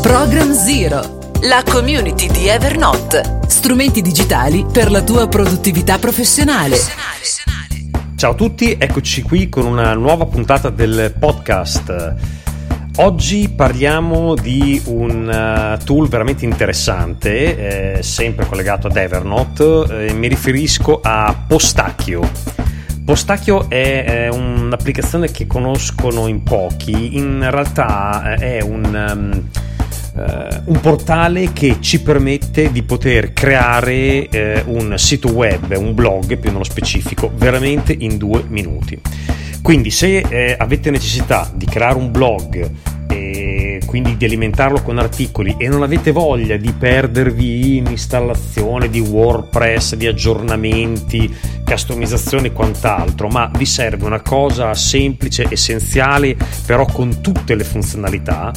Program Zero, la community di Evernote. Strumenti digitali per la tua produttività professionale. Ciao a tutti, eccoci qui con una nuova puntata del podcast. Oggi parliamo di un uh, tool veramente interessante, eh, sempre collegato ad Evernote, eh, mi riferisco a Postacchio. Postacchio è, un'applicazione che conoscono in pochi, in realtà eh, è un, uh, un, portale che ci permette di poter creare uh, un sito web, un blog più nello specifico, veramente in due minuti. Quindi se eh, avete necessità di creare un blog e quindi di alimentarlo con articoli e non avete voglia di perdervi in installazione di WordPress, di aggiornamenti, customizzazione e quant'altro, ma vi serve una cosa semplice, essenziale, però con tutte le funzionalità,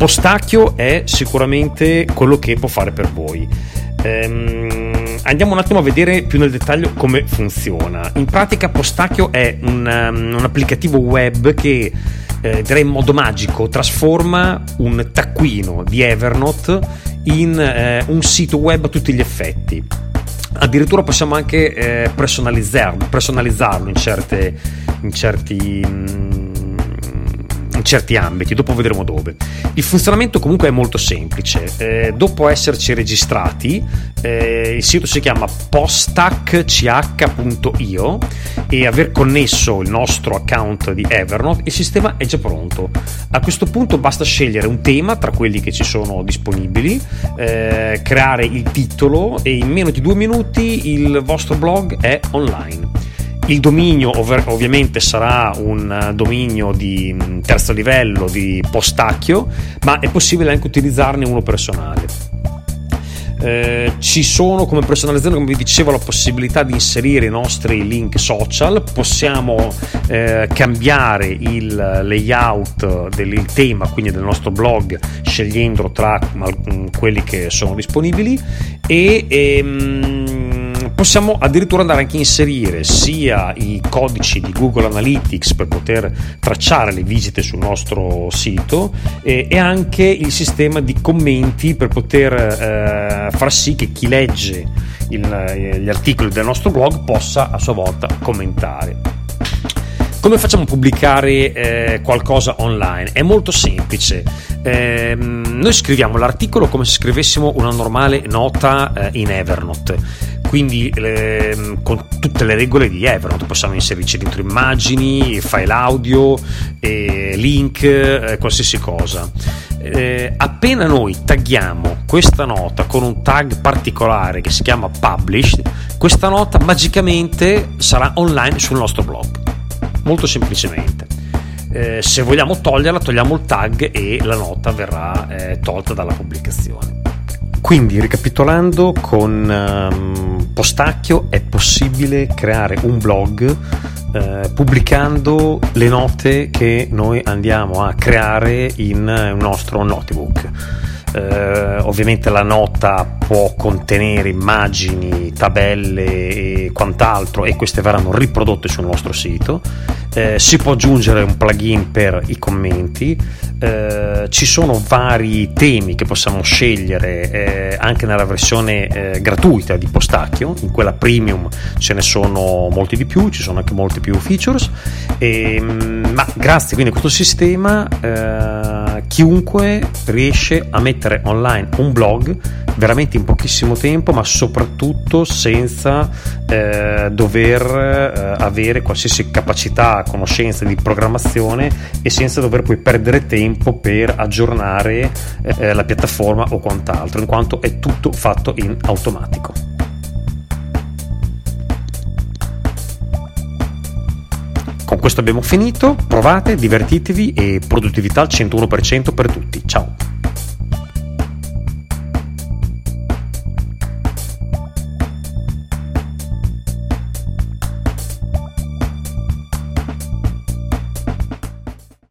Postacchio è sicuramente quello che può fare per voi. Ehm, andiamo un attimo a vedere più nel dettaglio come funziona. In pratica Postacchio è un, um, un applicativo web che eh, direi in modo magico trasforma un taccuino di Evernote in eh, un sito web a tutti gli effetti. Addirittura possiamo anche eh, personalizzarlo, personalizzarlo in, certe, in certi... Mm, in certi ambiti, dopo vedremo dove. Il funzionamento comunque è molto semplice. Eh, dopo esserci registrati, eh, il sito si chiama postach.io e aver connesso il nostro account di Evernote, il sistema è già pronto. A questo punto basta scegliere un tema tra quelli che ci sono disponibili, eh, creare il titolo e in meno di due minuti il vostro blog è online. Il dominio ov- ovviamente sarà un eh, dominio di mm, terzo livello di postacchio, ma è possibile anche utilizzarne uno personale. Eh, ci sono come personalizzazione, come vi dicevo, la possibilità di inserire i nostri link social, possiamo eh, cambiare il layout del tema, quindi del nostro blog, scegliendolo tra mm, quelli che sono disponibili e ehm, possiamo addirittura andare anche a inserire sia i codici di Google Analytics per poter tracciare le visite sul nostro sito e, e anche il sistema di commenti per poter eh, far sì che chi legge il, gli articoli del nostro blog possa a sua volta commentare. Come facciamo a pubblicare eh, qualcosa online? È molto semplice. Eh, noi scriviamo l'articolo come se scrivessimo una normale nota eh, in Evernote quindi eh, con tutte le regole di Evernote possiamo inserirci dentro immagini, file audio, eh, link, qualsiasi cosa. Eh, appena noi tagghiamo questa nota con un tag particolare che si chiama published, questa nota magicamente sarà online sul nostro blog. Molto semplicemente. Eh, se vogliamo toglierla, togliamo il tag e la nota verrà eh, tolta dalla pubblicazione. Quindi, ricapitolando, con um, Postacchio è possibile creare un blog eh, pubblicando le note che noi andiamo a creare in un nostro notebook. Eh, ovviamente la nota può contenere immagini, tabelle e quant'altro e queste verranno riprodotte sul nostro sito. Eh, si può aggiungere un plugin per i commenti, eh, ci sono vari temi che possiamo scegliere eh, anche nella versione eh, gratuita di Postacchio, in quella premium ce ne sono molti di più, ci sono anche molti più features, e, ehm, ma grazie quindi a questo sistema eh, chiunque riesce a mettere online un blog veramente in pochissimo tempo, ma soprattutto senza eh, dover eh, avere qualsiasi capacità, conoscenza di programmazione e senza dover poi perdere tempo per aggiornare eh, la piattaforma o quant'altro, in quanto è tutto fatto in automatico. Con questo abbiamo finito, provate, divertitevi e produttività al 101% per tutti. Ciao!